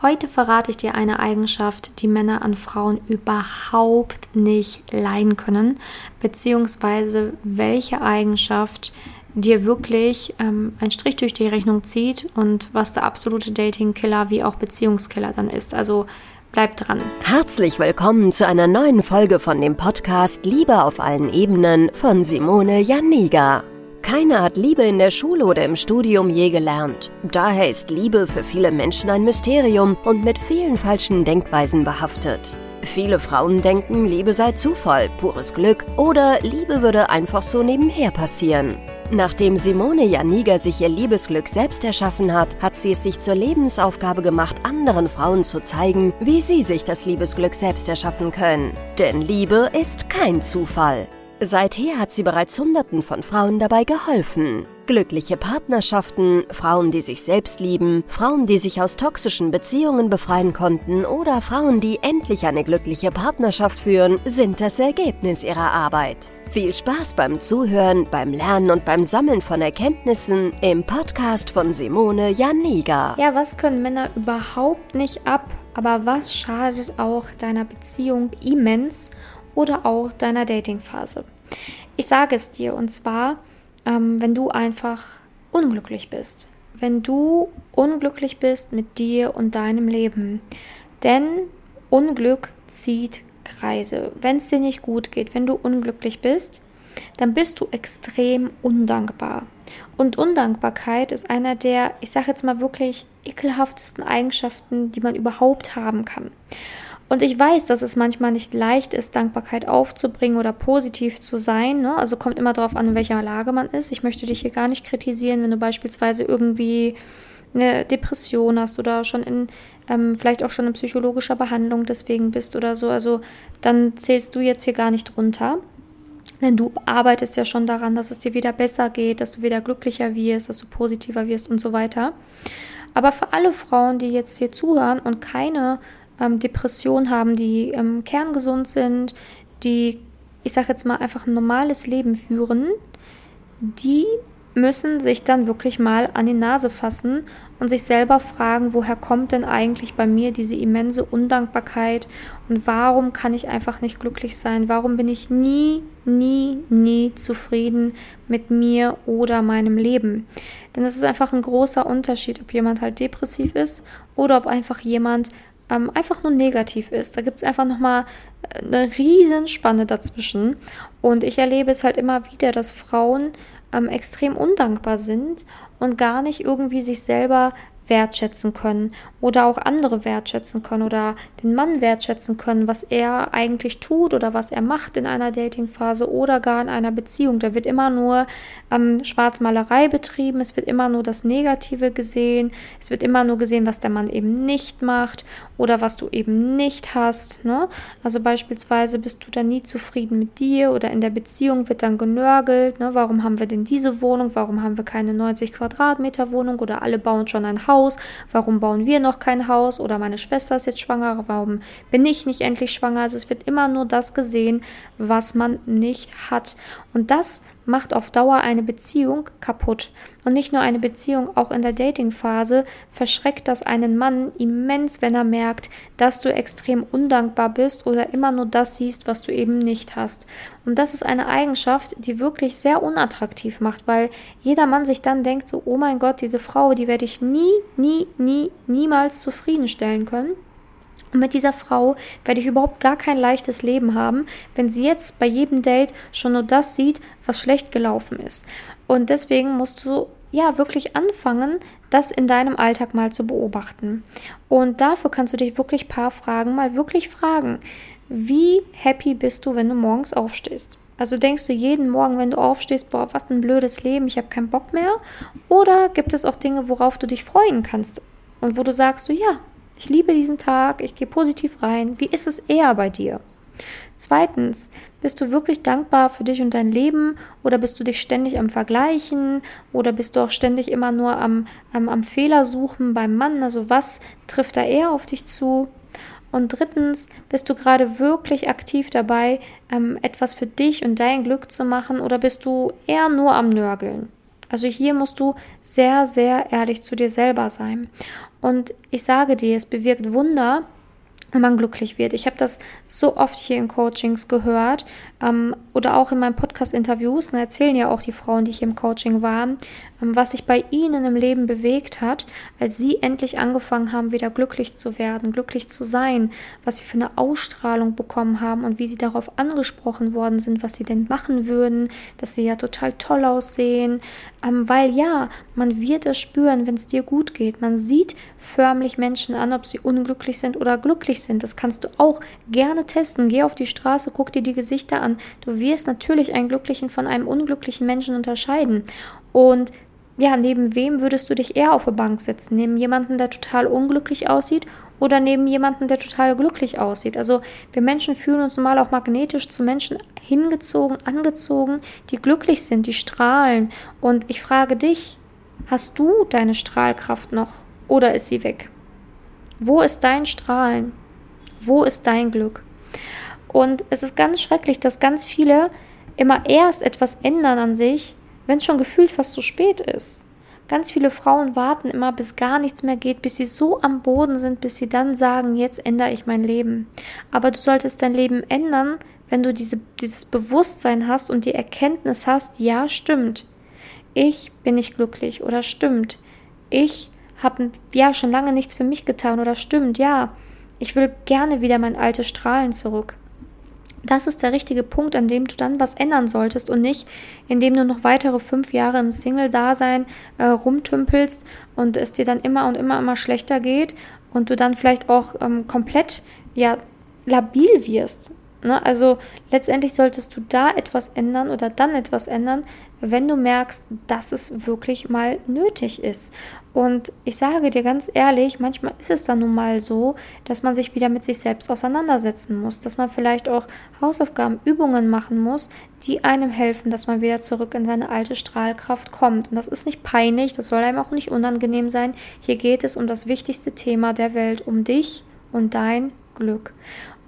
Heute verrate ich dir eine Eigenschaft, die Männer an Frauen überhaupt nicht leiden können, beziehungsweise welche Eigenschaft dir wirklich ähm, einen Strich durch die Rechnung zieht und was der absolute Dating-Killer wie auch Beziehungskiller dann ist. Also bleib dran. Herzlich willkommen zu einer neuen Folge von dem Podcast Liebe auf allen Ebenen von Simone Janiga. Keiner hat Liebe in der Schule oder im Studium je gelernt. Daher ist Liebe für viele Menschen ein Mysterium und mit vielen falschen Denkweisen behaftet. Viele Frauen denken, Liebe sei Zufall, pures Glück oder Liebe würde einfach so nebenher passieren. Nachdem Simone Janiga sich ihr Liebesglück selbst erschaffen hat, hat sie es sich zur Lebensaufgabe gemacht, anderen Frauen zu zeigen, wie sie sich das Liebesglück selbst erschaffen können. Denn Liebe ist kein Zufall. Seither hat sie bereits Hunderten von Frauen dabei geholfen. Glückliche Partnerschaften, Frauen, die sich selbst lieben, Frauen, die sich aus toxischen Beziehungen befreien konnten oder Frauen, die endlich eine glückliche Partnerschaft führen, sind das Ergebnis ihrer Arbeit. Viel Spaß beim Zuhören, beim Lernen und beim Sammeln von Erkenntnissen im Podcast von Simone Janiga. Ja, was können Männer überhaupt nicht ab, aber was schadet auch deiner Beziehung immens oder auch deiner Datingphase. Ich sage es dir und zwar, ähm, wenn du einfach unglücklich bist, wenn du unglücklich bist mit dir und deinem Leben, denn Unglück zieht Kreise. Wenn es dir nicht gut geht, wenn du unglücklich bist, dann bist du extrem undankbar. Und Undankbarkeit ist einer der, ich sage jetzt mal wirklich, ekelhaftesten Eigenschaften, die man überhaupt haben kann. Und ich weiß, dass es manchmal nicht leicht ist, Dankbarkeit aufzubringen oder positiv zu sein. Ne? Also kommt immer darauf an, in welcher Lage man ist. Ich möchte dich hier gar nicht kritisieren, wenn du beispielsweise irgendwie eine Depression hast oder schon in, ähm, vielleicht auch schon in psychologischer Behandlung deswegen bist oder so. Also dann zählst du jetzt hier gar nicht runter. Denn du arbeitest ja schon daran, dass es dir wieder besser geht, dass du wieder glücklicher wirst, dass du positiver wirst und so weiter. Aber für alle Frauen, die jetzt hier zuhören und keine ähm, Depressionen haben, die ähm, kerngesund sind, die, ich sage jetzt mal, einfach ein normales Leben führen, die müssen sich dann wirklich mal an die Nase fassen und sich selber fragen, woher kommt denn eigentlich bei mir diese immense Undankbarkeit und warum kann ich einfach nicht glücklich sein? Warum bin ich nie, nie, nie zufrieden mit mir oder meinem Leben? Denn es ist einfach ein großer Unterschied, ob jemand halt depressiv ist oder ob einfach jemand ähm, einfach nur negativ ist. Da gibt es einfach nochmal äh, eine Riesenspanne dazwischen. Und ich erlebe es halt immer wieder, dass Frauen ähm, extrem undankbar sind und gar nicht irgendwie sich selber wertschätzen können oder auch andere wertschätzen können oder den Mann wertschätzen können, was er eigentlich tut oder was er macht in einer Datingphase oder gar in einer Beziehung. Da wird immer nur ähm, Schwarzmalerei betrieben, es wird immer nur das Negative gesehen, es wird immer nur gesehen, was der Mann eben nicht macht oder was du eben nicht hast. Ne? Also beispielsweise bist du dann nie zufrieden mit dir oder in der Beziehung wird dann genörgelt, ne? warum haben wir denn diese Wohnung, warum haben wir keine 90 Quadratmeter Wohnung oder alle bauen schon ein Haus, warum bauen wir noch kein Haus oder meine Schwester ist jetzt schwanger, warum bin ich nicht endlich schwanger? Also es wird immer nur das gesehen, was man nicht hat. Und das macht auf Dauer eine Beziehung kaputt. Und nicht nur eine Beziehung, auch in der Datingphase verschreckt das einen Mann immens, wenn er merkt, dass du extrem undankbar bist oder immer nur das siehst, was du eben nicht hast. Und das ist eine Eigenschaft, die wirklich sehr unattraktiv macht, weil jeder Mann sich dann denkt so, oh mein Gott, diese Frau, die werde ich nie, nie, nie, niemals zufriedenstellen können. Mit dieser Frau werde ich überhaupt gar kein leichtes Leben haben, wenn sie jetzt bei jedem Date schon nur das sieht, was schlecht gelaufen ist. Und deswegen musst du ja wirklich anfangen, das in deinem Alltag mal zu beobachten. Und dafür kannst du dich wirklich paar Fragen mal wirklich fragen. Wie happy bist du, wenn du morgens aufstehst? Also denkst du jeden Morgen, wenn du aufstehst, boah, was ein blödes Leben, ich habe keinen Bock mehr? Oder gibt es auch Dinge, worauf du dich freuen kannst und wo du sagst, so ja, ich liebe diesen Tag, ich gehe positiv rein. Wie ist es eher bei dir? Zweitens, bist du wirklich dankbar für dich und dein Leben oder bist du dich ständig am Vergleichen oder bist du auch ständig immer nur am, am, am Fehler suchen beim Mann? Also was trifft da eher auf dich zu? Und drittens, bist du gerade wirklich aktiv dabei, ähm, etwas für dich und dein Glück zu machen oder bist du eher nur am Nörgeln? Also hier musst du sehr, sehr ehrlich zu dir selber sein. Und ich sage dir, es bewirkt Wunder, wenn man glücklich wird. Ich habe das so oft hier in Coachings gehört ähm, oder auch in meinen Podcast-Interviews. Da erzählen ja auch die Frauen, die hier im Coaching waren, ähm, was sich bei ihnen im Leben bewegt hat, als sie endlich angefangen haben, wieder glücklich zu werden, glücklich zu sein, was sie für eine Ausstrahlung bekommen haben und wie sie darauf angesprochen worden sind, was sie denn machen würden, dass sie ja total toll aussehen. Ähm, weil ja, man wird es spüren, wenn es dir gut geht. Man sieht förmlich Menschen an, ob sie unglücklich sind oder glücklich sind. Das kannst du auch gerne testen. Geh auf die Straße, guck dir die Gesichter an. Du wirst natürlich einen glücklichen von einem unglücklichen Menschen unterscheiden. Und ja, neben wem würdest du dich eher auf eine Bank setzen? Neben jemanden, der total unglücklich aussieht oder neben jemanden, der total glücklich aussieht? Also wir Menschen fühlen uns normal auch magnetisch zu Menschen hingezogen, angezogen, die glücklich sind, die strahlen. Und ich frage dich, hast du deine Strahlkraft noch oder ist sie weg? Wo ist dein Strahlen? Wo ist dein Glück? Und es ist ganz schrecklich, dass ganz viele immer erst etwas ändern an sich, wenn es schon gefühlt fast zu spät ist. Ganz viele Frauen warten immer, bis gar nichts mehr geht, bis sie so am Boden sind, bis sie dann sagen, jetzt ändere ich mein Leben. Aber du solltest dein Leben ändern, wenn du diese, dieses Bewusstsein hast und die Erkenntnis hast, ja, stimmt. Ich bin nicht glücklich oder stimmt. Ich habe ja schon lange nichts für mich getan oder stimmt, ja. Ich will gerne wieder mein altes Strahlen zurück. Das ist der richtige Punkt, an dem du dann was ändern solltest und nicht, indem du noch weitere fünf Jahre im Single-Dasein äh, rumtümpelst und es dir dann immer und immer immer schlechter geht und du dann vielleicht auch ähm, komplett ja labil wirst. Ne? Also letztendlich solltest du da etwas ändern oder dann etwas ändern, wenn du merkst, dass es wirklich mal nötig ist. Und ich sage dir ganz ehrlich, manchmal ist es dann nun mal so, dass man sich wieder mit sich selbst auseinandersetzen muss, dass man vielleicht auch Hausaufgaben, Übungen machen muss, die einem helfen, dass man wieder zurück in seine alte Strahlkraft kommt. Und das ist nicht peinlich, das soll einem auch nicht unangenehm sein. Hier geht es um das wichtigste Thema der Welt, um dich und dein Glück.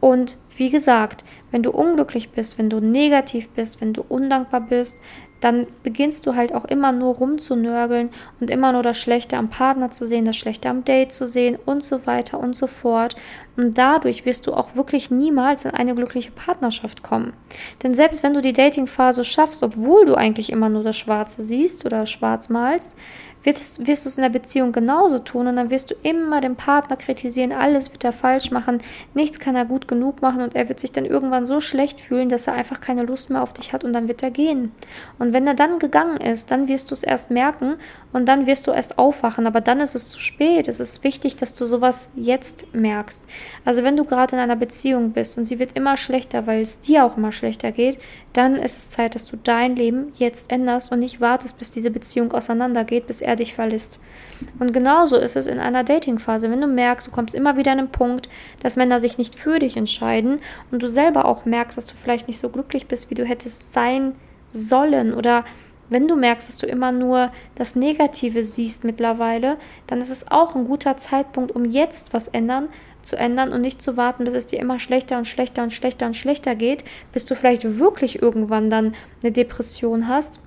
Und wie gesagt, wenn du unglücklich bist, wenn du negativ bist, wenn du undankbar bist, dann beginnst du halt auch immer nur rumzunörgeln und immer nur das Schlechte am Partner zu sehen, das Schlechte am Date zu sehen und so weiter und so fort. Und dadurch wirst du auch wirklich niemals in eine glückliche Partnerschaft kommen. Denn selbst wenn du die Datingphase schaffst, obwohl du eigentlich immer nur das Schwarze siehst oder schwarz malst, wirst, wirst du es in der Beziehung genauso tun und dann wirst du immer den Partner kritisieren, alles wird er falsch machen, nichts kann er gut genug machen und er wird sich dann irgendwann so schlecht fühlen, dass er einfach keine Lust mehr auf dich hat und dann wird er gehen. Und wenn er dann gegangen ist, dann wirst du es erst merken und dann wirst du erst aufwachen, aber dann ist es zu spät. Es ist wichtig, dass du sowas jetzt merkst. Also wenn du gerade in einer Beziehung bist und sie wird immer schlechter, weil es dir auch immer schlechter geht, dann ist es Zeit, dass du dein Leben jetzt änderst und nicht wartest, bis diese Beziehung auseinandergeht, bis er dich verlässt. Und genauso ist es in einer Datingphase. Wenn du merkst, du kommst immer wieder an einen Punkt, dass Männer sich nicht für dich entscheiden und du selber auch merkst, dass du vielleicht nicht so glücklich bist, wie du hättest sein sollen oder wenn du merkst, dass du immer nur das Negative siehst mittlerweile, dann ist es auch ein guter Zeitpunkt, um jetzt was ändern, zu ändern und nicht zu warten, bis es dir immer schlechter und schlechter und schlechter und schlechter geht, bis du vielleicht wirklich irgendwann dann eine Depression hast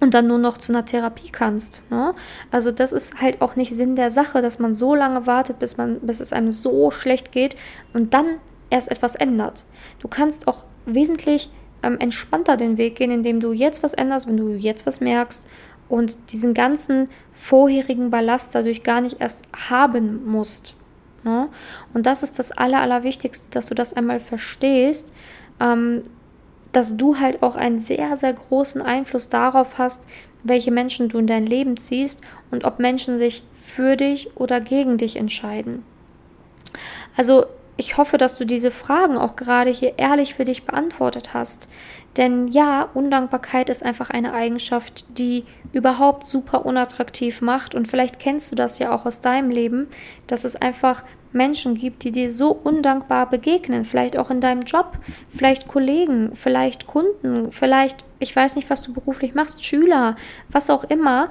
und dann nur noch zu einer Therapie kannst. Ne? Also das ist halt auch nicht Sinn der Sache, dass man so lange wartet, bis man, bis es einem so schlecht geht und dann erst etwas ändert. Du kannst auch wesentlich ähm, entspannter den Weg gehen, indem du jetzt was änderst, wenn du jetzt was merkst und diesen ganzen vorherigen Ballast dadurch gar nicht erst haben musst. Ne? Und das ist das Aller, Allerwichtigste, dass du das einmal verstehst, ähm, dass du halt auch einen sehr, sehr großen Einfluss darauf hast, welche Menschen du in dein Leben ziehst und ob Menschen sich für dich oder gegen dich entscheiden. Also ich hoffe, dass du diese Fragen auch gerade hier ehrlich für dich beantwortet hast. Denn ja, Undankbarkeit ist einfach eine Eigenschaft, die überhaupt super unattraktiv macht. Und vielleicht kennst du das ja auch aus deinem Leben, dass es einfach Menschen gibt, die dir so undankbar begegnen. Vielleicht auch in deinem Job, vielleicht Kollegen, vielleicht Kunden, vielleicht, ich weiß nicht, was du beruflich machst, Schüler, was auch immer.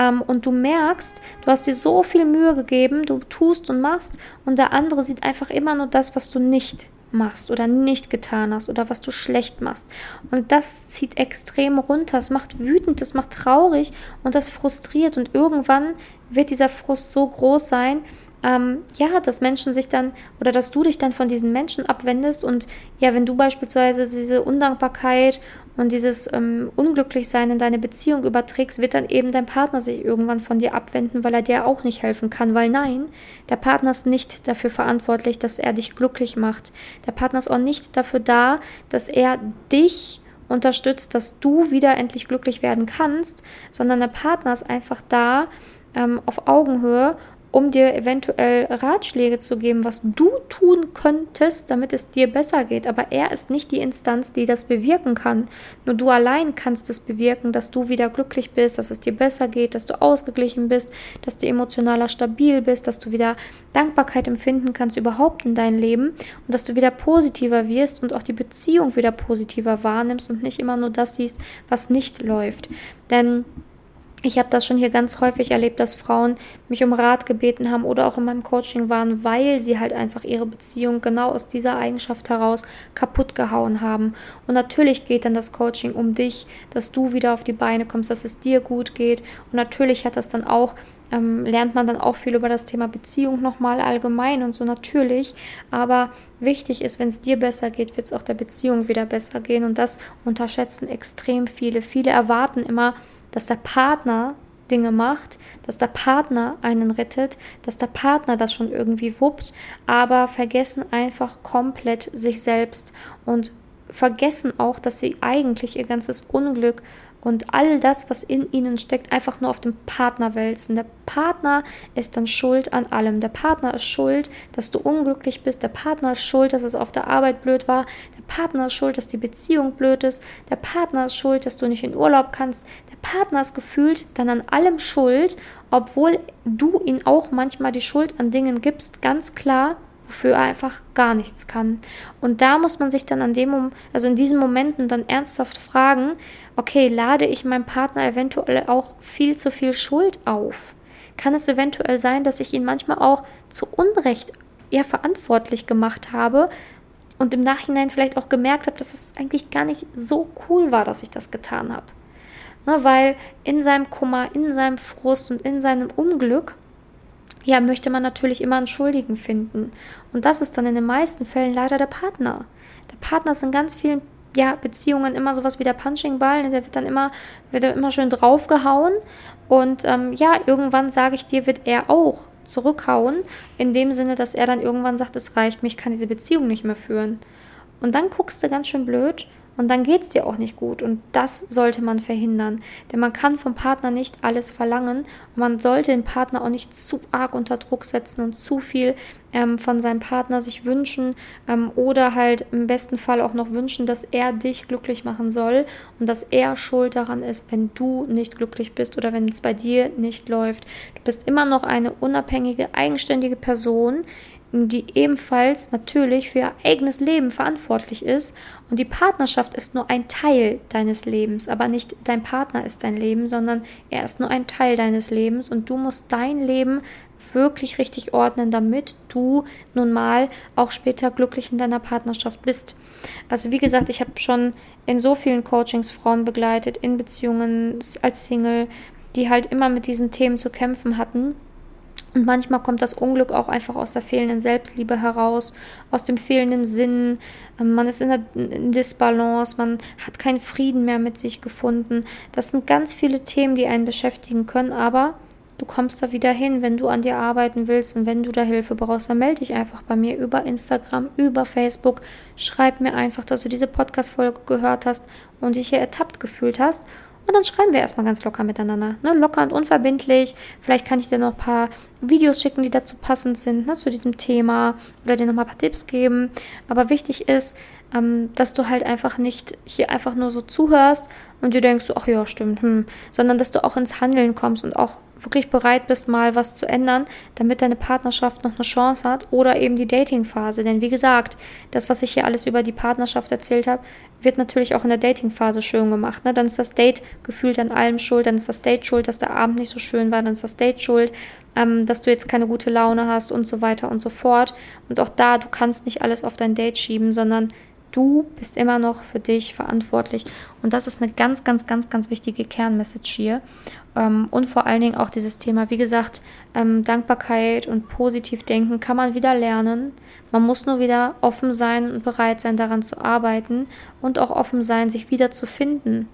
Ähm, und du merkst, du hast dir so viel Mühe gegeben, du tust und machst und der andere sieht einfach immer nur das, was du nicht machst oder nicht getan hast oder was du schlecht machst. Und das zieht extrem runter, es macht wütend, es macht traurig und das frustriert. Und irgendwann wird dieser Frust so groß sein, ähm, ja, dass Menschen sich dann oder dass du dich dann von diesen Menschen abwendest. Und ja, wenn du beispielsweise diese Undankbarkeit und dieses ähm, Unglücklichsein in deine Beziehung überträgst, wird dann eben dein Partner sich irgendwann von dir abwenden, weil er dir auch nicht helfen kann. Weil nein, der Partner ist nicht dafür verantwortlich, dass er dich glücklich macht. Der Partner ist auch nicht dafür da, dass er dich unterstützt, dass du wieder endlich glücklich werden kannst, sondern der Partner ist einfach da ähm, auf Augenhöhe um dir eventuell Ratschläge zu geben, was du tun könntest, damit es dir besser geht. Aber er ist nicht die Instanz, die das bewirken kann. Nur du allein kannst es bewirken, dass du wieder glücklich bist, dass es dir besser geht, dass du ausgeglichen bist, dass du emotionaler stabil bist, dass du wieder Dankbarkeit empfinden kannst überhaupt in dein Leben und dass du wieder positiver wirst und auch die Beziehung wieder positiver wahrnimmst und nicht immer nur das siehst, was nicht läuft. Denn ich habe das schon hier ganz häufig erlebt, dass Frauen mich um Rat gebeten haben oder auch in meinem Coaching waren, weil sie halt einfach ihre Beziehung genau aus dieser Eigenschaft heraus kaputt gehauen haben. Und natürlich geht dann das Coaching um dich, dass du wieder auf die Beine kommst, dass es dir gut geht. Und natürlich hat das dann auch, ähm, lernt man dann auch viel über das Thema Beziehung nochmal allgemein und so natürlich. Aber wichtig ist, wenn es dir besser geht, wird es auch der Beziehung wieder besser gehen. Und das unterschätzen extrem viele. Viele erwarten immer, dass der Partner Dinge macht, dass der Partner einen rettet, dass der Partner das schon irgendwie wuppt, aber vergessen einfach komplett sich selbst und vergessen auch, dass sie eigentlich ihr ganzes Unglück und all das, was in ihnen steckt, einfach nur auf den Partner wälzen. Der Partner ist dann schuld an allem. Der Partner ist schuld, dass du unglücklich bist. Der Partner ist schuld, dass es auf der Arbeit blöd war. Der Partner ist schuld, dass die Beziehung blöd ist. Der Partner ist schuld, dass du nicht in Urlaub kannst. Der Partner ist gefühlt dann an allem schuld, obwohl du ihm auch manchmal die Schuld an Dingen gibst, ganz klar, wofür er einfach gar nichts kann. Und da muss man sich dann an dem, also in diesen Momenten dann ernsthaft fragen, okay, lade ich meinem Partner eventuell auch viel zu viel Schuld auf? Kann es eventuell sein, dass ich ihn manchmal auch zu Unrecht eher verantwortlich gemacht habe und im Nachhinein vielleicht auch gemerkt habe, dass es eigentlich gar nicht so cool war, dass ich das getan habe? Ne, weil in seinem Kummer, in seinem Frust und in seinem Unglück ja, möchte man natürlich immer einen Schuldigen finden. Und das ist dann in den meisten Fällen leider der Partner. Der Partner ist in ganz vielen ja, Beziehungen immer sowas wie der Punching Ball, ne? der wird dann immer, wird immer schön draufgehauen. Und ähm, ja, irgendwann sage ich dir, wird er auch zurückhauen, in dem Sinne, dass er dann irgendwann sagt, es reicht, mich kann diese Beziehung nicht mehr führen. Und dann guckst du ganz schön blöd und dann geht es dir auch nicht gut. Und das sollte man verhindern. Denn man kann vom Partner nicht alles verlangen. Und man sollte den Partner auch nicht zu arg unter Druck setzen und zu viel ähm, von seinem Partner sich wünschen ähm, oder halt im besten Fall auch noch wünschen, dass er dich glücklich machen soll und dass er schuld daran ist, wenn du nicht glücklich bist oder wenn es bei dir nicht läuft. Du bist immer noch eine unabhängige, eigenständige Person, die ebenfalls natürlich für ihr eigenes Leben verantwortlich ist. Und die Partnerschaft ist nur ein Teil deines Lebens, aber nicht dein Partner ist dein Leben, sondern er ist nur ein Teil deines Lebens und du musst dein Leben wirklich richtig ordnen, damit du nun mal auch später glücklich in deiner Partnerschaft bist. Also wie gesagt, ich habe schon in so vielen Coachings Frauen begleitet, in Beziehungen als Single, die halt immer mit diesen Themen zu kämpfen hatten und manchmal kommt das Unglück auch einfach aus der fehlenden Selbstliebe heraus, aus dem fehlenden Sinn. Ähm, man ist in der Disbalance, man hat keinen Frieden mehr mit sich gefunden. Das sind ganz viele Themen, die einen beschäftigen können, aber du kommst da wieder hin, wenn du an dir arbeiten willst und wenn du da Hilfe brauchst, dann melde dich einfach bei mir über Instagram, über Facebook. Schreib mir einfach, dass du diese Podcast-Folge gehört hast und dich hier ertappt gefühlt hast. Und dann schreiben wir erstmal ganz locker miteinander. Ne? Locker und unverbindlich. Vielleicht kann ich dir noch ein paar Videos schicken, die dazu passend sind, ne? zu diesem Thema. Oder dir noch mal ein paar Tipps geben. Aber wichtig ist, ähm, dass du halt einfach nicht hier einfach nur so zuhörst und dir denkst, ach ja, stimmt, hm, sondern dass du auch ins Handeln kommst und auch wirklich bereit bist, mal was zu ändern, damit deine Partnerschaft noch eine Chance hat oder eben die Datingphase. Denn wie gesagt, das, was ich hier alles über die Partnerschaft erzählt habe, wird natürlich auch in der Datingphase schön gemacht. Ne? Dann ist das Date gefühlt an allem schuld, dann ist das Date schuld, dass der Abend nicht so schön war, dann ist das Date schuld, ähm, dass du jetzt keine gute Laune hast und so weiter und so fort. Und auch da, du kannst nicht alles auf dein Date schieben, sondern Du bist immer noch für dich verantwortlich. Und das ist eine ganz, ganz, ganz, ganz wichtige Kernmessage hier. Ähm, und vor allen Dingen auch dieses Thema, wie gesagt, ähm, Dankbarkeit und positiv denken kann man wieder lernen. Man muss nur wieder offen sein und bereit sein, daran zu arbeiten und auch offen sein, sich wieder zu finden.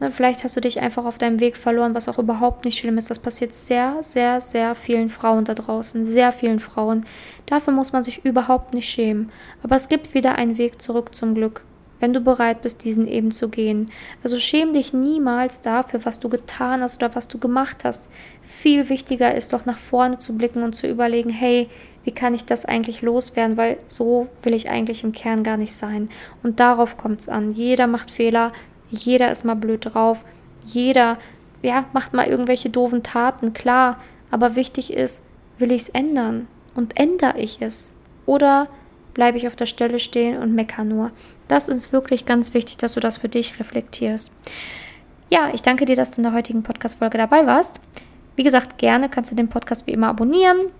Ne, vielleicht hast du dich einfach auf deinem Weg verloren, was auch überhaupt nicht schlimm ist. Das passiert sehr, sehr, sehr vielen Frauen da draußen, sehr vielen Frauen. Dafür muss man sich überhaupt nicht schämen. Aber es gibt wieder einen Weg zurück zum Glück, wenn du bereit bist, diesen eben zu gehen. Also schäm dich niemals dafür, was du getan hast oder was du gemacht hast. Viel wichtiger ist doch nach vorne zu blicken und zu überlegen, hey, wie kann ich das eigentlich loswerden, weil so will ich eigentlich im Kern gar nicht sein. Und darauf kommt es an. Jeder macht Fehler, jeder ist mal blöd drauf. Jeder, ja, macht mal irgendwelche doofen Taten, klar. Aber wichtig ist, will ich es ändern? Und ändere ich es? Oder bleibe ich auf der Stelle stehen und mecker nur? Das ist wirklich ganz wichtig, dass du das für dich reflektierst. Ja, ich danke dir, dass du in der heutigen Podcast-Folge dabei warst. Wie gesagt, gerne kannst du den Podcast wie immer abonnieren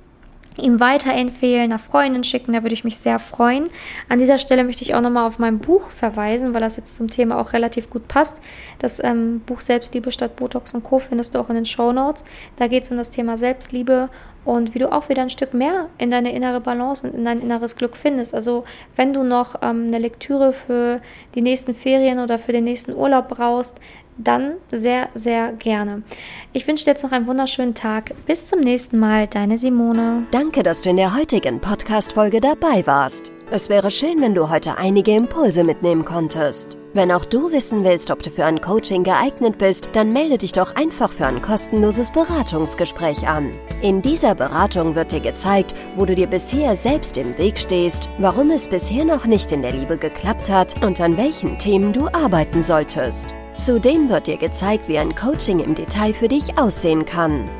ihm weiterempfehlen, nach Freunden schicken, da würde ich mich sehr freuen. An dieser Stelle möchte ich auch nochmal auf mein Buch verweisen, weil das jetzt zum Thema auch relativ gut passt. Das ähm, Buch Selbstliebe statt Botox und Co. findest du auch in den Show Notes. Da geht es um das Thema Selbstliebe und wie du auch wieder ein Stück mehr in deine innere Balance und in dein inneres Glück findest. Also wenn du noch ähm, eine Lektüre für die nächsten Ferien oder für den nächsten Urlaub brauchst, dann sehr, sehr gerne. Ich wünsche dir jetzt noch einen wunderschönen Tag. Bis zum nächsten Mal, deine Simone. Danke, dass du in der heutigen Podcast-Folge dabei warst. Es wäre schön, wenn du heute einige Impulse mitnehmen konntest. Wenn auch du wissen willst, ob du für ein Coaching geeignet bist, dann melde dich doch einfach für ein kostenloses Beratungsgespräch an. In dieser Beratung wird dir gezeigt, wo du dir bisher selbst im Weg stehst, warum es bisher noch nicht in der Liebe geklappt hat und an welchen Themen du arbeiten solltest. Zudem wird dir gezeigt, wie ein Coaching im Detail für dich aussehen kann.